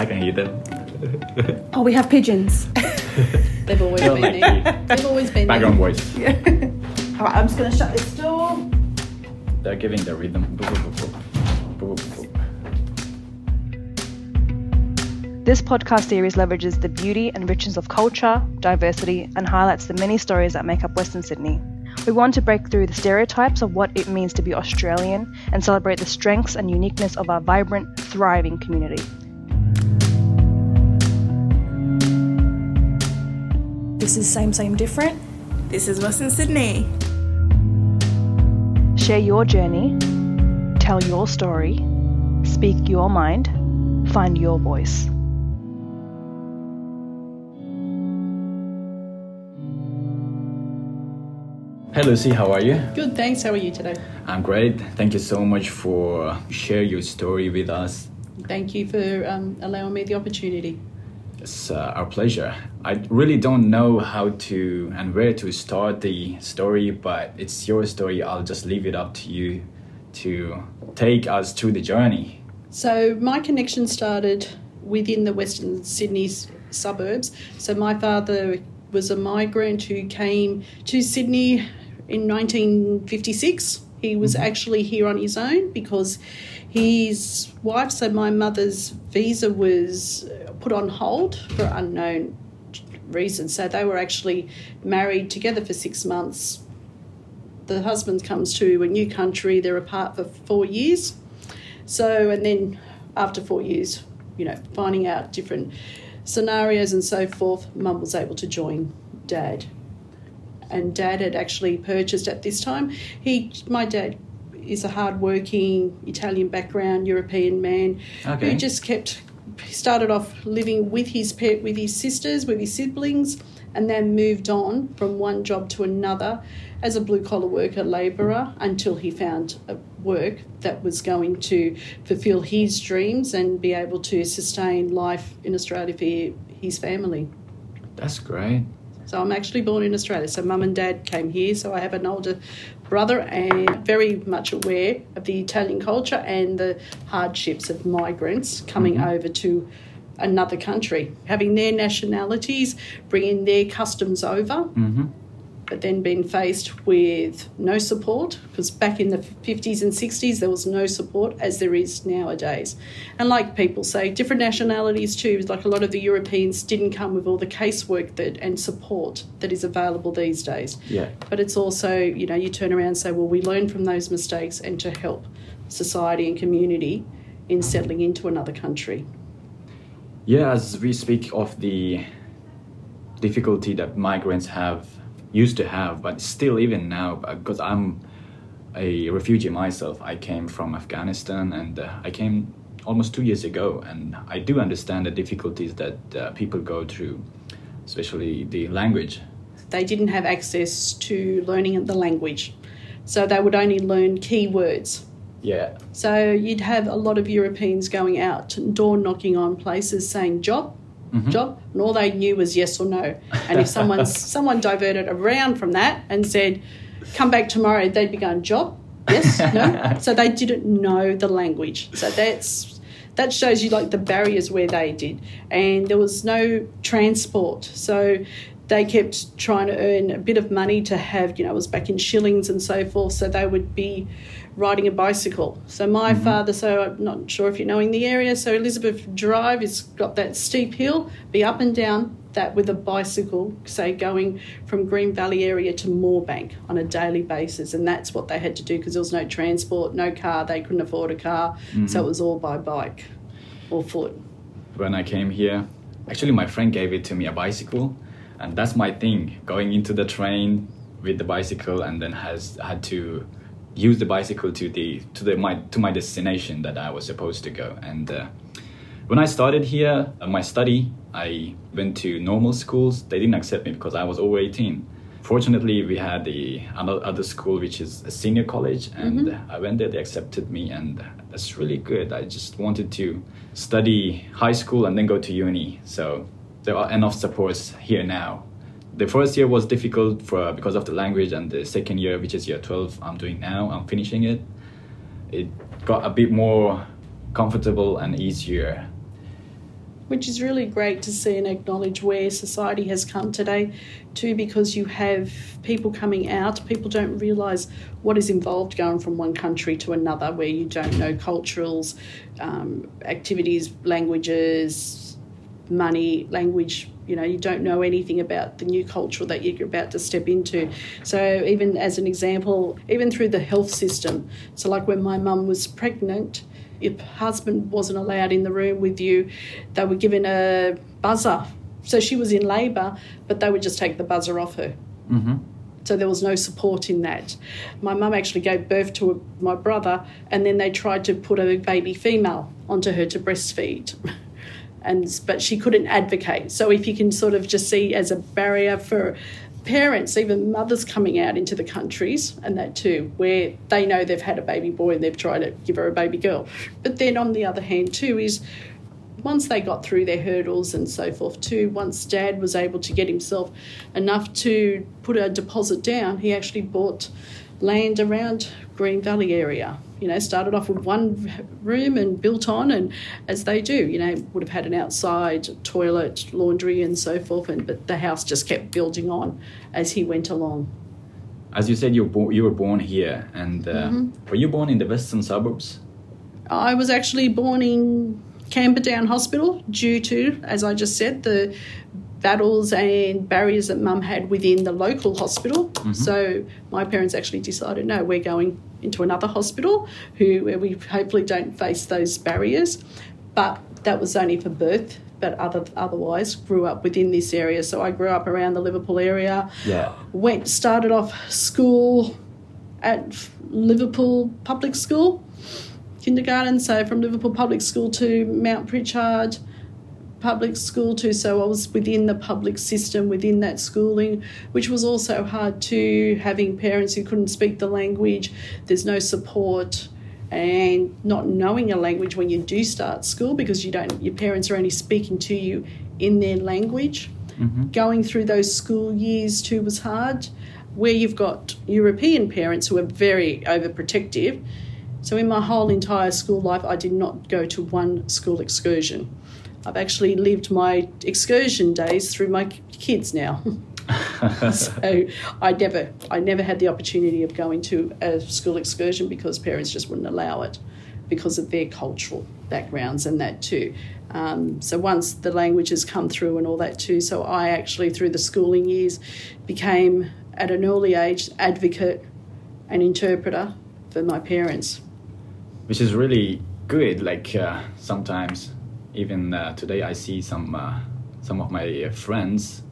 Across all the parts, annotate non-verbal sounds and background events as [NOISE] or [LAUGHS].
I can hear them. [LAUGHS] Oh, we have pigeons. [LAUGHS] They've always been there. They've always been Background there. voice. All right, I'm just going to shut this door. They're giving the rhythm. This podcast series leverages the beauty and richness of culture, diversity, and highlights the many stories that make up Western Sydney. We want to break through the stereotypes of what it means to be Australian and celebrate the strengths and uniqueness of our vibrant, thriving community. This is Same Same Different. This is Western Sydney. Share your journey, tell your story, speak your mind, find your voice. Hey Lucy, how are you? Good, thanks. How are you today? I'm great. Thank you so much for share your story with us. Thank you for um, allowing me the opportunity. It's uh, our pleasure. I really don't know how to and where to start the story, but it's your story. I'll just leave it up to you to take us through the journey. So my connection started within the Western Sydney suburbs. So my father was a migrant who came to Sydney in 1956. He was actually here on his own because his wife, so my mother's visa was put on hold for unknown reasons. So they were actually married together for six months. The husband comes to a new country, they're apart for four years. So, and then after four years, you know, finding out different scenarios and so forth, mum was able to join dad. And dad had actually purchased at this time. He, my dad, is a hard-working Italian background European man Okay. who just kept started off living with his pet with his sisters with his siblings and then moved on from one job to another as a blue collar worker labourer until he found a work that was going to fulfill his dreams and be able to sustain life in Australia for his family. That's great. So I'm actually born in Australia. So mum and dad came here. So I have an older brother and very much aware of the Italian culture and the hardships of migrants coming over to another country, having their nationalities, bringing their customs over. hmm But then being faced with no support, because back in the 50s and 60s there was no support as there is nowadays. And like people say, different nationalities too, like a lot of the Europeans didn't come with all the casework that and support that is available these days. Yeah. But it's also, you know, you turn around and say, well, we learn from those mistakes and to help society and community in settling into another country. Yeah, as we speak of the difficulty that migrants have used to have, but still even now, because I'm a refugee myself. I came from Afghanistan and uh, I came almost two years ago, and I do understand the difficulties that uh, people go through, especially the language. They didn't have access to learning the language. So they would only learn key words. Yeah, So you'd have a lot of Europeans going out, door knocking on places saying job, Mm-hmm. job, and all they knew was yes or no. And if someone [LAUGHS] someone diverted around from that and said, "Come back tomorrow," they'd be going job, yes, no. [LAUGHS] So they didn't know the language. So that's that shows you like the barriers where they did, and there was no transport. So they kept trying to earn a bit of money to have, you know, it was back in shillings and so forth. So they would be riding a bicycle. So my mm-hmm. father, so I'm not sure if you're knowing the area, so Elizabeth Drive has got that steep hill, be up and down that with a bicycle, say going from Green Valley area to Moorebank on a daily basis. And that's what they had to do because there was no transport, no car, they couldn't afford a car. So it mm-hmm. was all by bike or foot. when I came here, actually my friend gave it to me a bicycle, and that's my thing. Going into the train with the bicycle, and then has had to use the bicycle to the to the my to my destination that I was supposed to go. And uh, when I started here, uh, my study, I went to normal schools. They didn't accept me because I was over eighteen. Fortunately, we had the other school, which is a senior college, and uh, I went there. They accepted me, and that's really good. I just wanted to study high school and then go to uni. So there are enough supports here now. The first year was difficult for because of the language, and the second year, which is year twelve, I'm doing now. I'm finishing it. It got a bit more comfortable and easier. which is really great to see and acknowledge where society has come today, too, because you have people coming out. People don't realise what is involved going from one country to another, where you don't know culturals, um, activities, languages, money, language. You know, you don't know anything about the new culture that you're about to step into. So, even as an example, even through the health system, so like when my mum was pregnant, if husband wasn't allowed in the room with you, they were given a buzzer. So she was in labour, but they would just take the buzzer off her. Mm-hmm. So there was no support in that. My mum actually gave birth to a, my brother, and then they tried to put a baby female onto her to breastfeed. [LAUGHS] And but she couldn't advocate. So if you can sort of just see as a barrier for parents, even mothers coming out into the countries and that too, where they know they've had a baby boy and they've tried to give her a baby girl. But then on the other hand, too, is once they got through their hurdles and so forth, too, once dad was able to get himself enough to put a deposit down, he actually bought land around Green Valley area. You know, started off with one room and built on, and as they do, you know, would have had an outside toilet, laundry, and so forth. And but the house just kept building on as he went along. As you said, you bo- you were born here, and uh, were you born in the western suburbs? I was actually born in Camperdown Hospital due to, as I just said, the battles and barriers that mum had within the local hospital. Mm-hmm. So my parents actually decided, no, we're going into another hospital who where we hopefully don't face those barriers. But that was only for birth. But other, otherwise, grew up within this area. So I grew up around the Liverpool area. Yeah. Went started off school at Liverpool Public School kindergarten, so from Liverpool Public School to Mount Pritchard Public School too. So I was within the public system within that schooling, which was also hard too, having parents who couldn't speak the language, there's no support and not knowing a language when you do start school because you don't your parents are only speaking to you in their language. Mm-hmm. Going through those school years too was hard. Where you've got European parents who are very overprotective, so, in my whole entire school life, I did not go to one school excursion. I've actually lived my excursion days through my kids now. [LAUGHS] so, I never, I never had the opportunity of going to a school excursion because parents just wouldn't allow it because of their cultural backgrounds and that too. Um, so once the language has come through and all that too, so I actually through the schooling years became at an early age advocate and interpreter for my parents. which is really good. Like uh, sometimes, even uh, today, I see some uh, some of my uh, friends.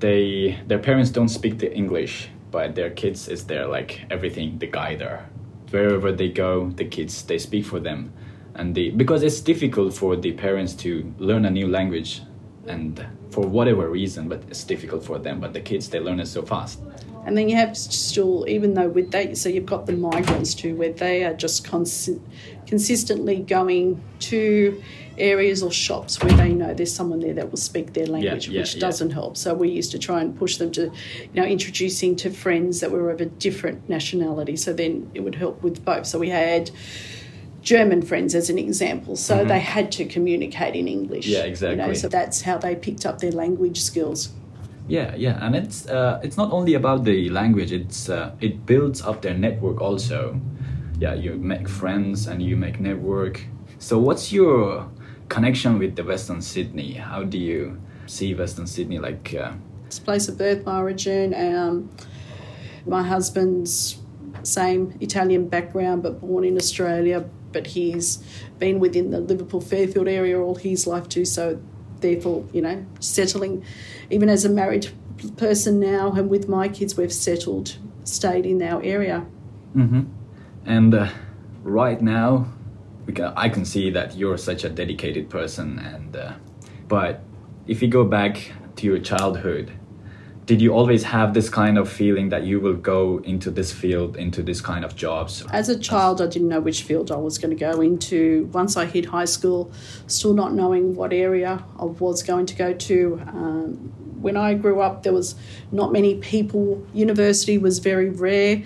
They their parents don't speak the English, but their kids is there like everything the guider. Wherever they go, the kids they speak for them, and the because it's difficult for the parents to learn a new language, and for whatever reason, but it's difficult for them. But the kids they learn it so fast. And then you have still, even though with that, so you've got the migrants too, where they are just consi- consistently going to areas or shops where they know there's someone there that will speak their language, yeah, which yeah. doesn't help. So we used to try and push them to, you know, introducing to friends that were of a different nationality. So then it would help with both. So we had German friends as an example. So they had to communicate in English. Mm-hmm. Yeah, You exactly. know, so that's how they picked up their language skills. Yeah, yeah, and it's uh, it's not only about the language. It's uh, it builds up their network also. Yeah, you make friends and you make network. So, what's your connection with the Western Sydney? How do you see Western Sydney? Like, uh, It's place of birth, my origin. Um, my husband's same Italian background, but born in Australia. But he's been within the Liverpool Fairfield area all his life too. So, therefore, you know, settling, even as a married person now, and with my kids, we've settled, stayed in our area. hmm And uh, right now, can, I can see that you're such a dedicated person. And uh, but if you go back to your childhood, did you always have this kind of feeling that you will go into this field, into this kind of jobs? As a child, I didn't know which field I was going to go into. Once I hit high school, still not knowing what area I was going to go to. Um, when I grew up, there was not many people. University was very rare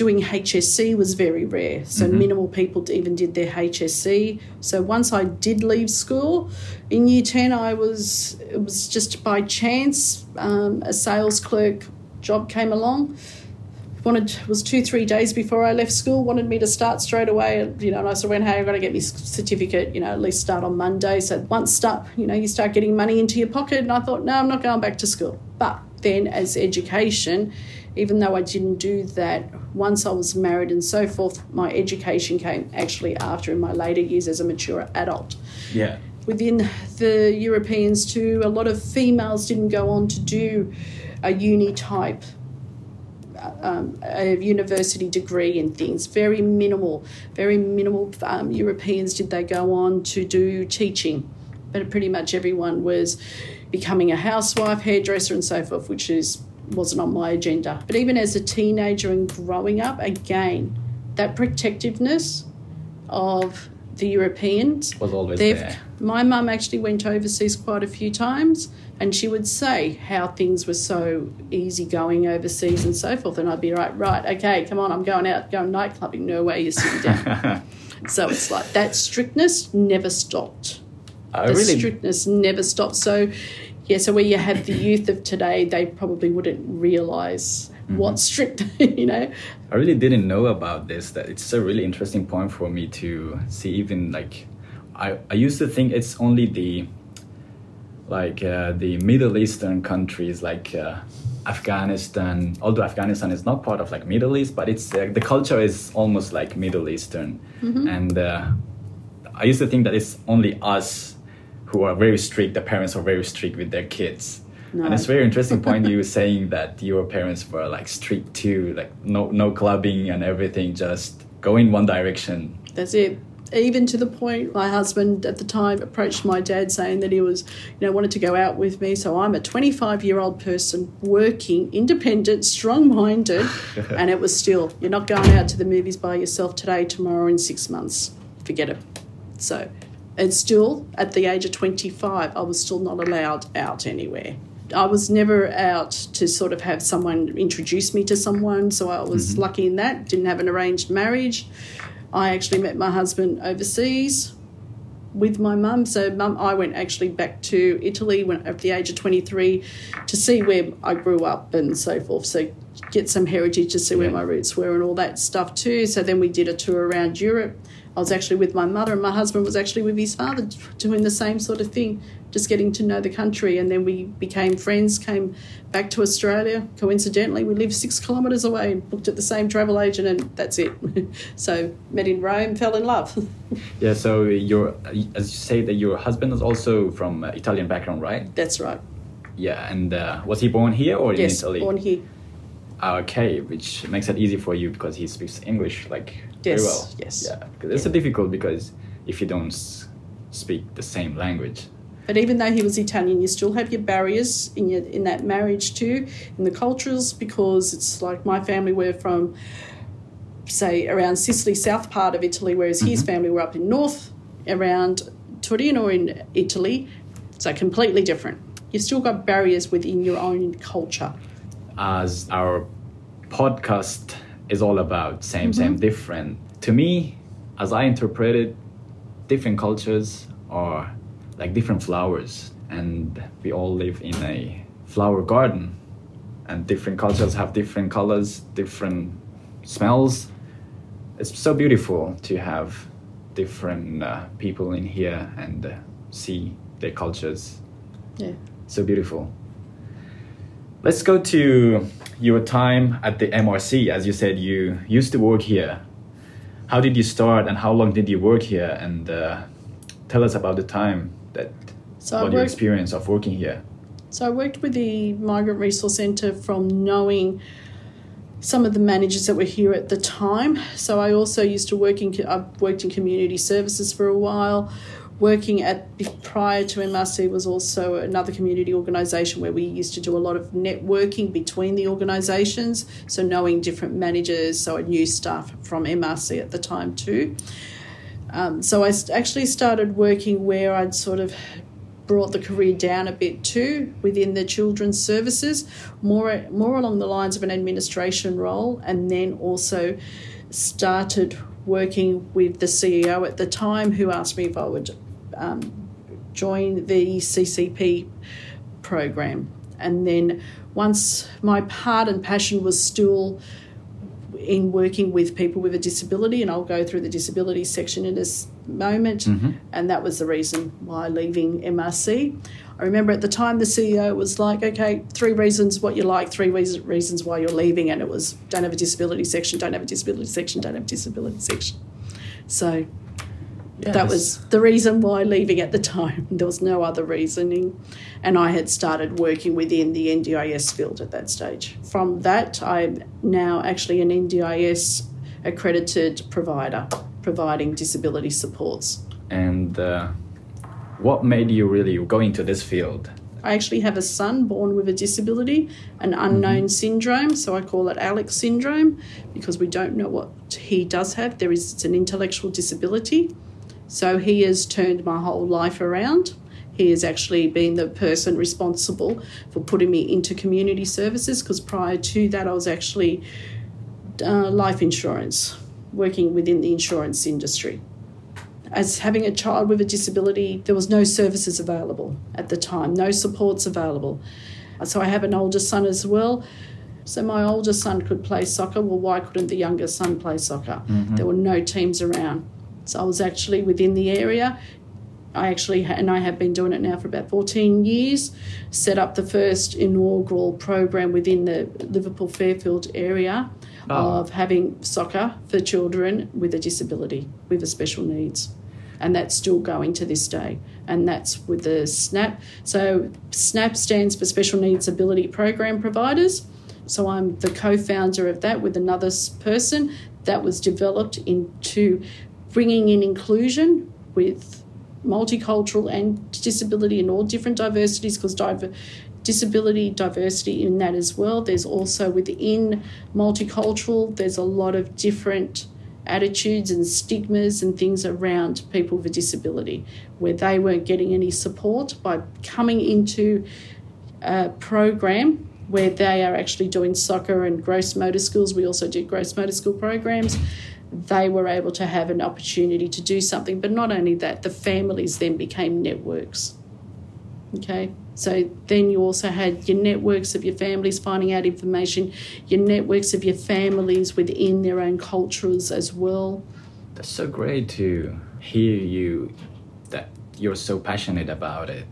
doing HSC was very rare. So minimal people even did their HSC. So once I did leave school in year 10, I was, it was just by chance, um, a sales clerk job came along. Wanted was two three days before I left school. Wanted me to start straight away. You know, and I said, "When hey, I've got to get my certificate. You know, at least start on Monday." So once start, you know, you start getting money into your pocket. And I thought, no, I'm not going back to school. But then, as education, even though I didn't do that, once I was married and so forth, my education came actually after in my later years as a mature adult Yeah. within the Europeans too, a lot of females didn't go on to do a uni type, um, a university degree and things. Very minimal, very minimal um, Europeans did they go on to do teaching, but pretty much everyone was becoming a housewife, hairdresser, and so forth, which is wasn't on my agenda. But even as a teenager and growing up, again, that protectiveness of the Europeans Was always there. My mum actually went overseas quite a few times, and she would say how things were so easy going overseas and so forth. And I'd be right, right, okay, come on, I'm going out, going nightclubbing. No way, you're sitting down. [LAUGHS] so it's like that strictness never stopped I the really strictness never stopped. So, yeah, so where you have the youth of today, they probably wouldn't realize Mm-hmm. what strict, [LAUGHS] you know. I really didn't know about this. That it's a really interesting point for me to see. Even like, I I used to think it's only the like uh, the Middle Eastern countries like uh, Afghanistan. Although Afghanistan is not part of like Middle East, but it's uh, the culture is almost like Middle Eastern. And uh, I used to think that it's only us who are very strict. The parents are very strict with their kids. No. And it's a very interesting point you [LAUGHS] were saying that your parents were like strict too, like no no clubbing and everything, just go in one direction. That's it. Even to the point, my husband at the time approached my dad saying that he was, you know, wanted to go out with me. So I'm a 25 year old person working, independent, strong minded, [LAUGHS] and it was still, you're not going out to the movies by yourself today, tomorrow, in six months. Forget it. So, and still at the age of 25, I was still not allowed out anywhere. I was never out to sort of have someone introduce me to someone, so I was mm-hmm. lucky in that. Didn't have an arranged marriage. I actually met my husband overseas with my mum. So mum, I went actually back to Italy when at the age of 23 to see where I grew up and so forth. So get some heritage to see where my roots were and all that stuff too. So then we did a tour around Europe. I was actually with my mother and my husband was actually with his father doing the same sort of thing, just getting to know the country. And then we became friends, came back to Australia. Coincidentally, we lived six kilometres away and looked at the same travel agent and that's it. [LAUGHS] so met in Rome, fell in love. [LAUGHS] Yeah. So your as you say that your husband is also from uh, Italian background, right? that's right. Yeah. And uh, was he born here or in Italy? Yes, born here. Ah, Okay, which makes it easy for you because he speaks English like Yes, very well. yes. Yeah, because it's a difficult because if you don't speak the same language. But even though he was Italian, you still have your barriers in your in that marriage too, in the cultures, because it's like my family were from, say, around Sicily, south part of Italy, whereas his mm-hmm. family were up in north, around Torino in Italy. So completely different. You've still got barriers within your own culture. As our podcast is all about same, same, different. To me, as I interpret it, different cultures are like different flowers, and we all live in a flower garden, and different cultures have different colors, different smells. It's so beautiful to have different uh, people in here and uh, see their cultures. Yeah. So beautiful. Let's go to your time at the MRC. As you said, you used to work here. How did you start and how long did you work here? And uh, tell us about the time that, So what your experience of working here. So I worked with the Migrant Resource Centre from knowing some of the managers that were here at the time. So I also used to work in I worked in community services for a while. Working at prior to MRC was also another community organisation where we used to do a lot of networking between the organisations. So knowing different managers, so I knew staff from MRC at the time too. Um, so I actually started working where I'd sort of brought the career down a bit too within the children's services, more more along the lines of an administration role, and then also started working with the CEO at the time, who asked me if I would um, join the CCP program, and then once my heart and passion was still in working with people with a disability, and I'll go through the disability section in this moment, Mm-hmm. and that was the reason why leaving MRC. I remember at the time the CEO was like, okay, three reasons what you like, three reasons, reasons why you're leaving, and it was don't have a disability section, don't have a disability section, don't have a disability section. So Yeah, that was the reason why leaving at the time. [LAUGHS] There was no other reasoning. And I had started working within the NDIS field at that stage. From that, I'm now actually an NDIS accredited provider providing disability supports. And uh, what made you really go into this field? I actually have a son born with a disability, an unknown syndrome, so I call it Alex syndrome because we don't know what he does have. There is it's an intellectual disability. So he has turned my whole life around. He has actually been the person responsible for putting me into community services because prior to that I was actually uh, life insurance, working within the insurance industry as having a child with a disability, there was no services available at the time, no supports available. So I have an older son as well. So my older son could play soccer. Well, why couldn't the younger son play soccer? There were no teams around. So I was actually within the area. I actually, and I have been doing it now for about 14 years, set up the first inaugural program within the Liverpool Fairfield area Oh. of having soccer for children with a disability, with a special needs. And that's still going to this day. And that's with the SNAP. So SNAP stands for Special Needs Ability Program Providers. So I'm the co-founder of that with another person. That was developed into bringing in inclusion with multicultural and disability and all different diversities because diver- disability diversity in that as well. There's also within multicultural there's a lot of different attitudes and stigmas and things around people with a disability where they weren't getting any support by coming into a program where they are actually doing soccer and gross motor skills. We also do gross motor skill programs. They were able to have an opportunity to do something, but not only that, the families then became networks. Okay, so then you also had your networks of your families finding out information, your networks of your families within their own cultures as well. That's so great to hear you that you're so passionate about it.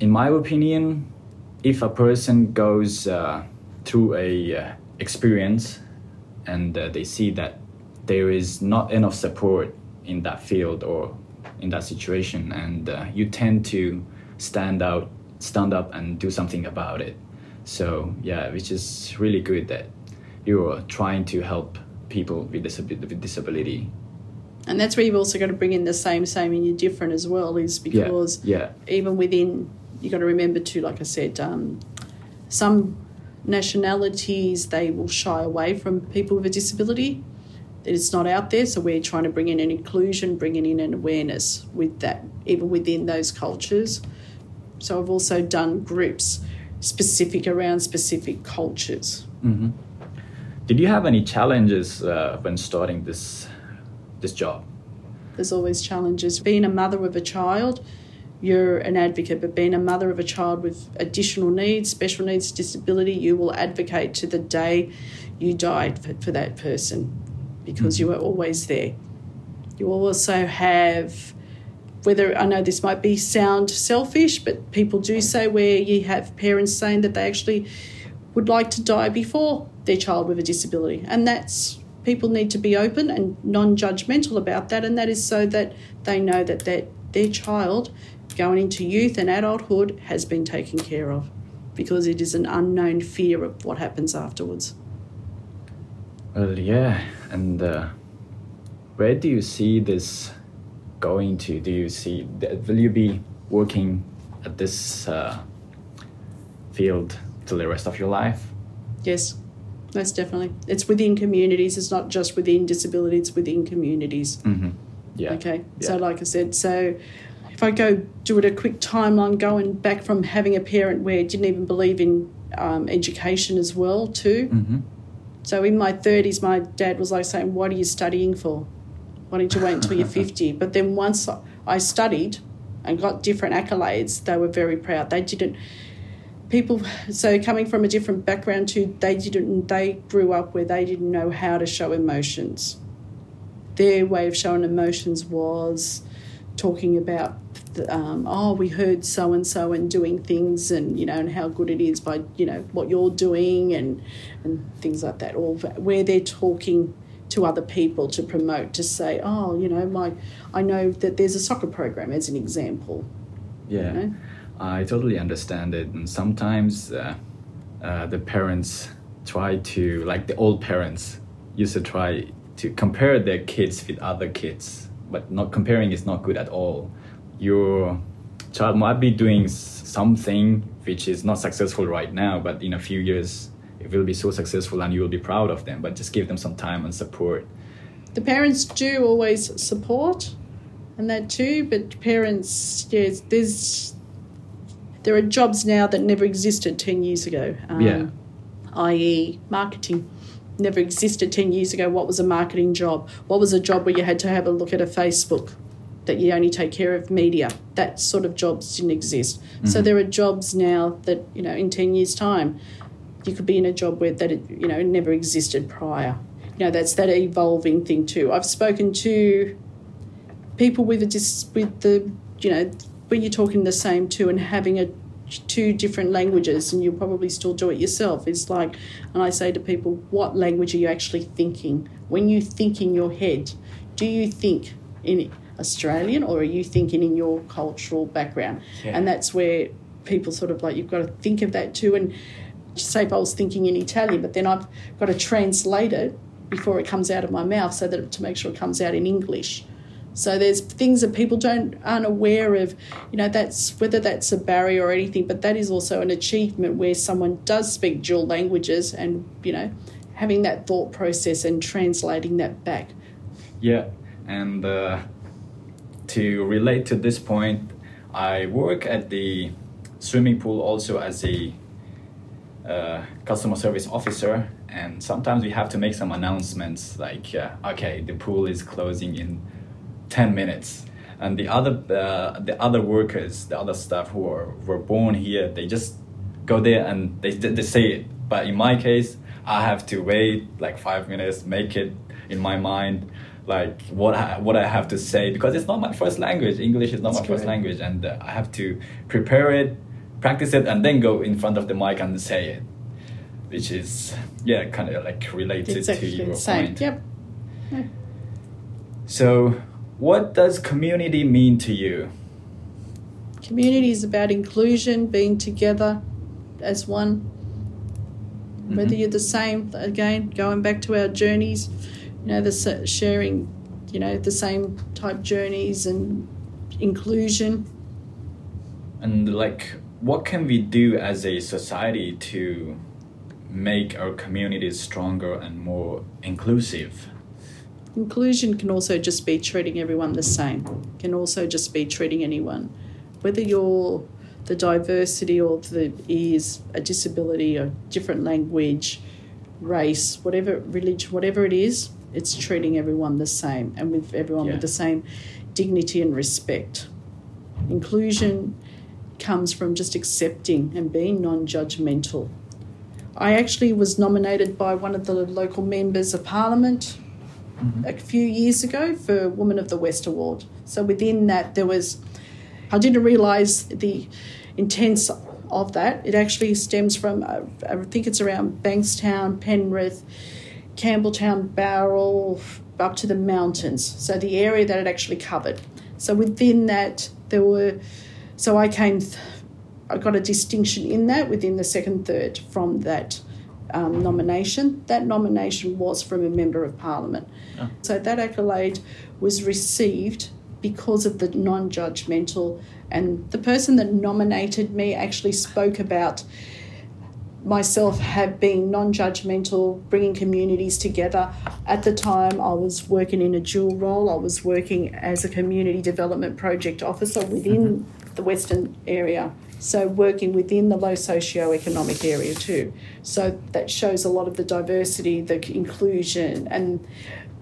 In my opinion, if a person goes uh, through a uh, experience and uh, they see that there is not enough support in that field or in that situation, and uh, you tend to stand out, stand up, and do something about it. So yeah, which is really good that you're trying to help people with, disabi- with disability And that's where you've also got to bring in the same, same, and you're different as well, is Yeah, because yeah. even within, you got to remember too, like I said, um, some nationalities they will shy away from people with a disability. It's not out there, so we're trying to bring in an inclusion, bringing in an awareness with that, even within those cultures. So I've also done groups specific around specific cultures. hmm Did you have any challenges uh, when starting this this job? There's always challenges. Being a mother of a child, you're an advocate, but being a mother of a child with additional needs, special needs, disability, you will advocate to the day you died for, for that person because hmm. you were always there. You also have, whether I know this might be sound selfish, but people do say where you have parents saying that they actually would like to die before their child with a disability. And that's people need to be open and non-judgmental about that and that is so that they know that their, their child going into youth and adulthood has been taken care of because it is an unknown fear of what happens afterwards. Well, yeah, and uh, where do you see this going to? Do you see that will you be working at this uh, field till the rest of your life? Yes, most definitely. It's within communities. It's not just within disability. It's within communities. Mm-hmm. Yeah. Okay. Yeah. So, like I said, so if I go do it a quick timeline, going back from having a parent where didn't even believe in um, education as well too. Mm-hmm. So in my thirties, my dad was like saying, "What are you studying for? Why don't you wait until you're 50? [LAUGHS] But then once I studied and got different accolades, they were very proud. They didn't. People, so coming from a different background too, they didn't. They grew up where they didn't know how to show emotions. Their way of showing emotions was talking about um, oh, we heard so and so and doing things, and you know, and how good it is by you know what you're doing and and things like that. Or where they're talking to other people to promote to say, oh, you know, my I know that there's a soccer program as an example. Yeah, you know? I totally understand it, and sometimes uh, uh, the parents try to like the old parents used to try to compare their kids with other kids, but not comparing is not good at all your child might be doing something which is not successful right now, but in a few years it will be so successful and you will be proud of them. But just give them some time and support. The parents do always support, and that too. But parents, yes, there's there are jobs now that never existed ten years ago. Um, yeah. I.e., marketing never existed 10 years ago. What was a marketing job? What was a job where you had to have a look at a Facebook? that you only take care of media. That sort of jobs didn't exist. Mm-hmm. So there are jobs now that you know in ten years' time, you could be in a job where that it, you know never existed prior. You know that's that evolving thing too. I've spoken to people with a dis, with the you know when you're talking the same two and having a two different languages and you'll probably still do it yourself it's like and i say to people what language are you actually thinking when you think in your head do you think in Australian or are you thinking in your cultural background? Yeah. And that's where people sort of like, you've got to think of that too. And say if I was thinking in Italian, but then I've got to translate it before it comes out of my mouth so that to make sure it comes out in English. So there's things that people don't aren't aware of, you know, that's whether that's a barrier or anything, but that is also an achievement where someone does speak dual languages and, you know, having that thought process and translating that back. Yeah, and uh, to relate to this point, I work at the swimming pool also as a uh, customer service officer, and sometimes we have to make some announcements like, uh, okay, the pool is closing in 10 minutes. And the other, uh, the other workers, the other staff who are, were born here, they just go there and they, they say it. But in my case, I have to wait like five minutes, make it in my mind like what I, what I have to say because it's not my first language. English is not That's my first language, and uh, I have to prepare it, practice it, and then go in front of the mic and say it, which is yeah, kind of like related exactly to your same. point. Yep. Yeah. So, what does community mean to you? Community is about inclusion, being together as one. Whether mm-hmm. you're the same, again, going back to our journeys, you know, the sharing, you know, the same type journeys and inclusion. And like, what can we do as a society to make our communities stronger and more inclusive? Inclusion can also just be treating everyone the same. Can also just be treating anyone, whether you're the diversity or the is a disability, or different language, race, whatever religion, whatever it is, it's treating everyone the same and with everyone yeah. with the same dignity and respect. Inclusion comes from just accepting and being non judgmental. I actually was nominated by one of the local members of parliament mm-hmm. a few years ago for Woman of the West Award. So within that, there was, I didn't realise the intense of that. It actually stems from, uh, I think it's around Bankstown, Penrith, Campbelltown, Bowral, up to the mountains. So the area that it actually covered. So within that, there were, so I came, th- I got a distinction in that within the second third from that um, nomination. That nomination was from a member of parliament. Oh. So that accolade was received because of the non judgmental, and the person that nominated me actually spoke about myself have been non judgmental, bringing communities together. At the time, I was working in a dual role. I was working as a community development project officer within the Western area. So, working within the low socio-economic area too. So, that shows a lot of the diversity, the inclusion, and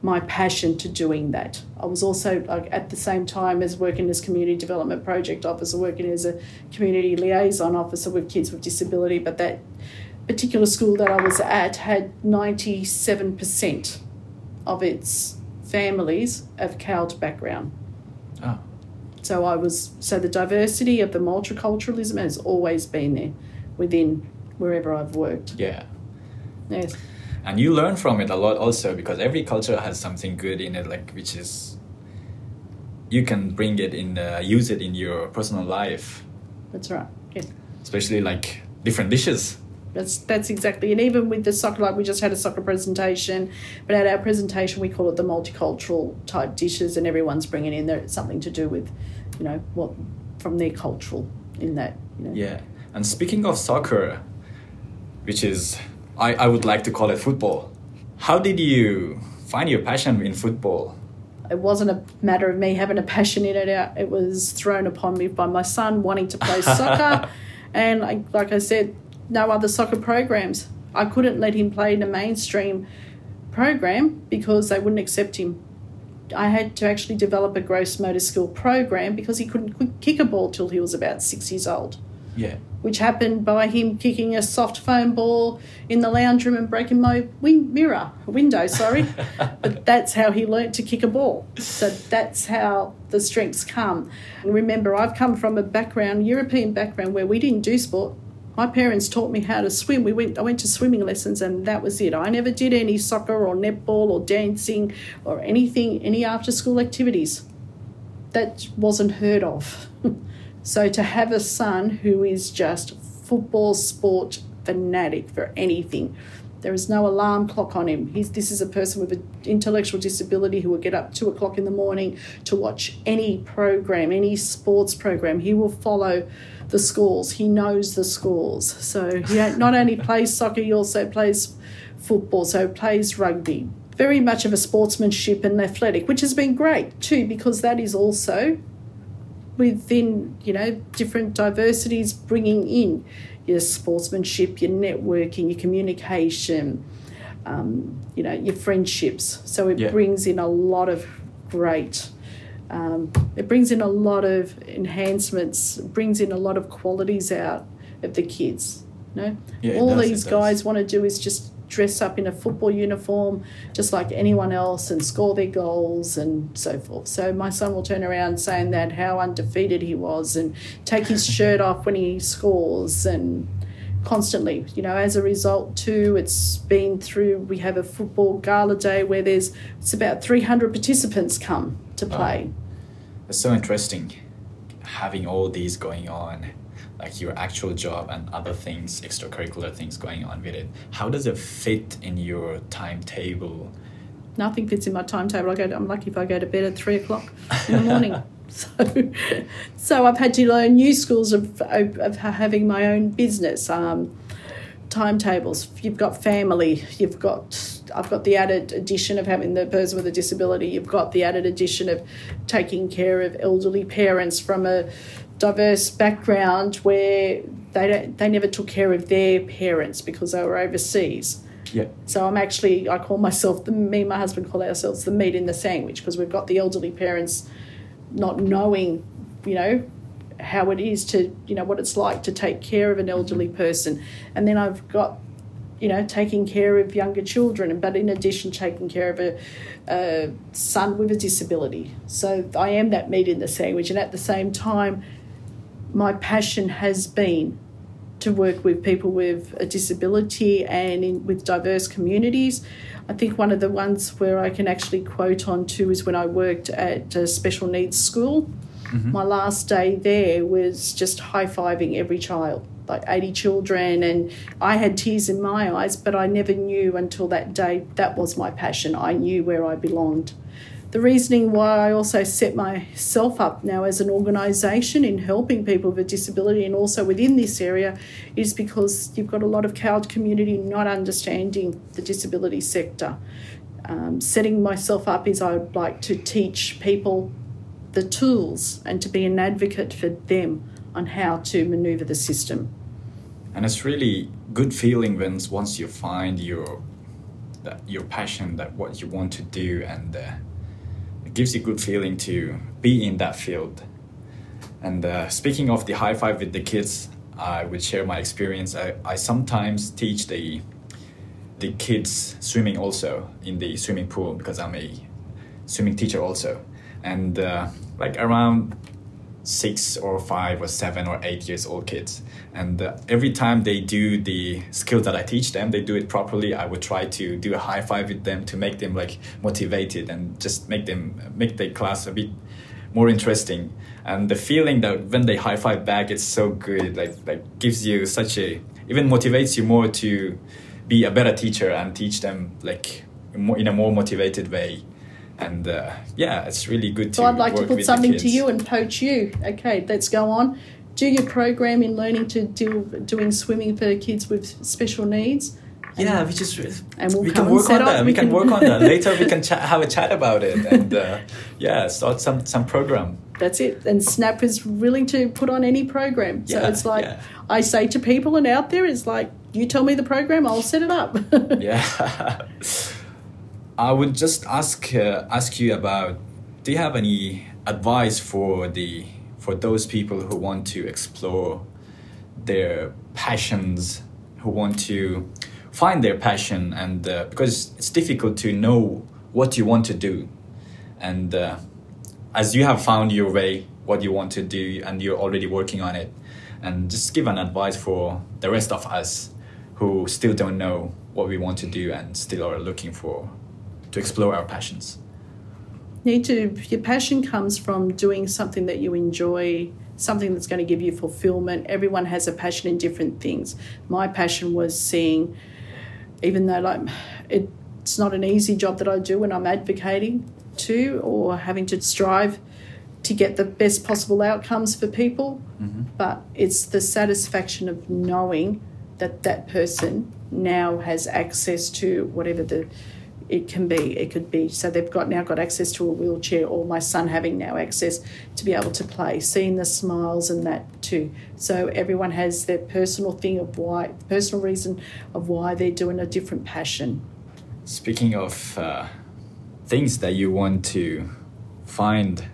my passion to doing that. I was also at the same time as working as community development project officer, working as a community liaison officer with kids with disability. But that particular school that I was at had ninety seven percent of its families of CALD background. Oh. So I was so the diversity of the multiculturalism has always been there within wherever I've worked. Yeah. Yes. And you learn from it a lot also because every culture has something good in it, like which is you can bring it in, uh, use it in your personal life, That's right. Yeah. especially like different dishes. That's that's exactly, and even with the soccer, like we just had a soccer presentation, but at our presentation we call it the multicultural type dishes, and everyone's bringing in there something to do with, you know, what from their cultural in that. You know. Yeah. And speaking of soccer, which is I, I would like to call it football. How did you find your passion in football? It wasn't a matter of me having a passion in it. Uh, it was thrown upon me by my son wanting to play soccer, [LAUGHS] and like, like I said, no other soccer programs. I couldn't let him play in a mainstream program because they wouldn't accept him. I had to actually develop a gross motor skill program because he couldn't kick a ball till he was about six years old, Yeah. which happened by him kicking a soft foam ball in the lounge room and breaking my win- mirror, window, sorry. [LAUGHS] but that's how he learnt to kick a ball. So that's how the strengths come. And remember, I've come from a background, European background, where we didn't do sport. My parents taught me how to swim. We went. I went to swimming lessons, and that was it. I never did any soccer or netball or dancing or anything, any after-school activities. That wasn't heard of. [LAUGHS] so to have a son who is just football sport fanatic for anything, there is no alarm clock on him. He's, this is a person with an intellectual disability who will get up two o'clock in the morning to watch any program, any sports program. He will follow the scores. He knows the schools. So he not only plays soccer, he also plays football. So plays rugby. Very much of a sportsmanship and athletic, which has been great too, because that is also within you know different diversities bringing in your sportsmanship your networking your communication um, you know your friendships so it Yeah. brings in a lot of great um, it brings in a lot of enhancements brings in a lot of qualities out of the kids you know? Yeah, all does, these guys want to do is just dress up in a football uniform just like anyone else and score their goals and so forth. So my son will turn around saying that how undefeated he was and take his [LAUGHS] shirt off when he scores and constantly, you know, as a result too, it's been through we have a football gala day where there's it's about 300 participants come to play. It's so interesting having all these going on, like your actual job and other things, extracurricular things going on with it. How does it fit in your timetable? Nothing fits in my timetable. I go. To, I'm lucky if I go to bed at three o'clock in the morning. [LAUGHS] [LAUGHS] so, so I've had to learn new schools of of, of having my own business. Um, timetables. You've got family. You've got. I've got the added addition of having the person with a disability. You've got the added addition of taking care of elderly parents from a diverse background where they don't. They never took care of their parents because they were overseas. Yeah. So I'm actually, I call myself, the, me and my husband call ourselves the meat in the sandwich because we've got the elderly parents not knowing, you know, how it is to, you know, what it's like to take care of an elderly person. And then I've got, you know, taking care of younger children, but in addition, taking care of a, a son with a disability. So I am that meat in the sandwich. And at the same time, my passion has been to work with people with a disability and in, with diverse communities. I think one of the ones where I can actually quote on to is when I worked at a special needs school. My last day there was just high fiving every child, like 80 children, and I had tears in my eyes, but I never knew until that day that was my passion. I knew where I belonged. the reasoning why I also set myself up now as an organisation in helping people with disability and also within this area is because you've got a lot of CALD community not understanding the disability sector. Um, setting myself up is I'd like to teach people the tools and to be an advocate for them on how to manoeuvre the system. And it's really good feeling when once you find your that your passion, that what you want to do, and uh, gives you good feeling to be in that field. And uh, speaking of the high five with the kids, I would share my experience. I, I sometimes teach the the kids swimming also in the swimming pool because I'm a swimming teacher also. And uh, like around six or five or seven or eight years old kids. And uh, every time they do the skills that I teach them, they do it properly. I would try to do a high five with them to make them like motivated and just make them make the class a bit more interesting. And the feeling that when they high five back, it's so good. Like like gives you such a even motivates you more to be a better teacher and teach them like in a more motivated way and uh, yeah, it's really good. So I'd like to put something to you and poach you. Okay, let's go on. Do your program in learning to do doing swimming for kids with special needs. Yeah, we just and we'll we can work on that. We, we can, can work on that [LAUGHS] later. We can chat, have a chat about it and uh, yeah, start some some program. That's it. And Snap is willing to put on any program. So yeah, it's like yeah. I say to people and out there, it's like you tell me the program, I'll set it up. [LAUGHS] yeah. [LAUGHS] I would just ask uh, ask you about do you have any advice for the for those people who want to explore their passions who want to find their passion and uh, because it's difficult to know what you want to do. And uh, as you have found your way what you want to do and you're already working on it and just give an advice for the rest of us who still don't know what we want to do and still are looking for to explore our passions? Need to, your passion comes from doing something that you enjoy, something that's going to give you fulfillment. Everyone has a passion in different things. My passion was seeing, even though like it, it's not an easy job that I do when I'm advocating to or having to strive to get the best possible outcomes for people, mm-hmm. but it's the satisfaction of knowing that that person now has access to whatever the it can be it could be. So they've got now got access to a wheelchair or my son having now access to be able to play. Seeing the smiles and that too. So everyone has their personal thing of why personal reason of why they're doing a different passion. Speaking of uh, things that you want to find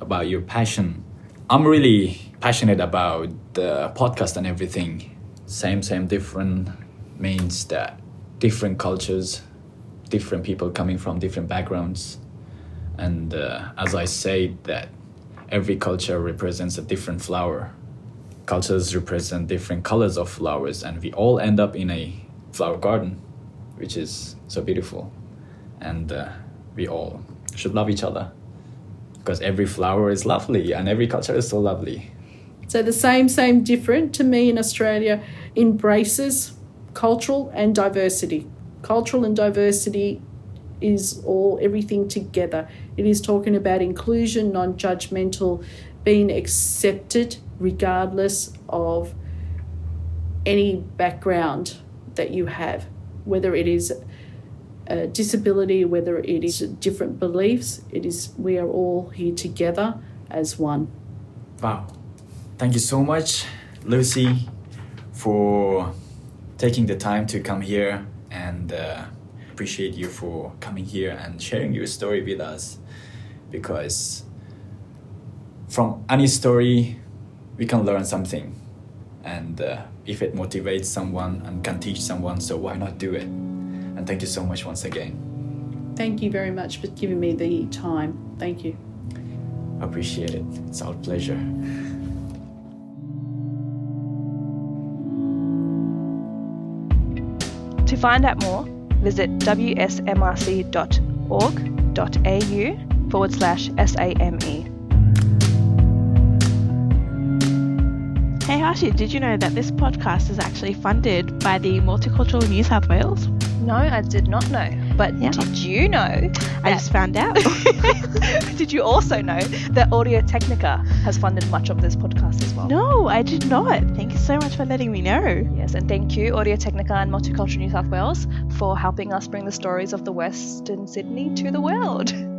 about your passion i'm really passionate about the podcast and everything. Same same different means that different cultures different people coming from different backgrounds. And uh, as I say, that every culture represents a different flower. Cultures represent different colors of flowers, and we all end up in a flower garden, which is so beautiful. And uh, we all should love each other because every flower is lovely and every culture is so lovely. So the same, same, different to me in Australia embraces cultural and diversity cultural and diversity is all everything together. It is talking about inclusion, non judgmental, being accepted regardless of any background that you have, whether it is a disability, whether it is different beliefs. It is we are all here together as one. Wow. Thank you so much, Lucy, for taking the time to come here and uh, appreciate you for coming here and sharing your story with us because from any story we can learn something. And uh, if it motivates someone and can teach someone so why not do it? And thank you so much once again. Thank you very much for giving me the time. Thank you. Appreciate it. It's our pleasure To find out more, visit wsmrc.org.au forward slash SAME. Hey Hashi, did you know that this podcast is actually funded by the Multicultural New South Wales? No, I did not know. But Yeah. did you know? I just found out. [LAUGHS] did you also know that Audio Technica has funded much of this podcast as well? no, I did not. Thank you so much for letting me know. Yes, and thank you, Audio Technica and Multicultural New South Wales, for helping us bring the stories of the West Western Sydney to the world. [LAUGHS]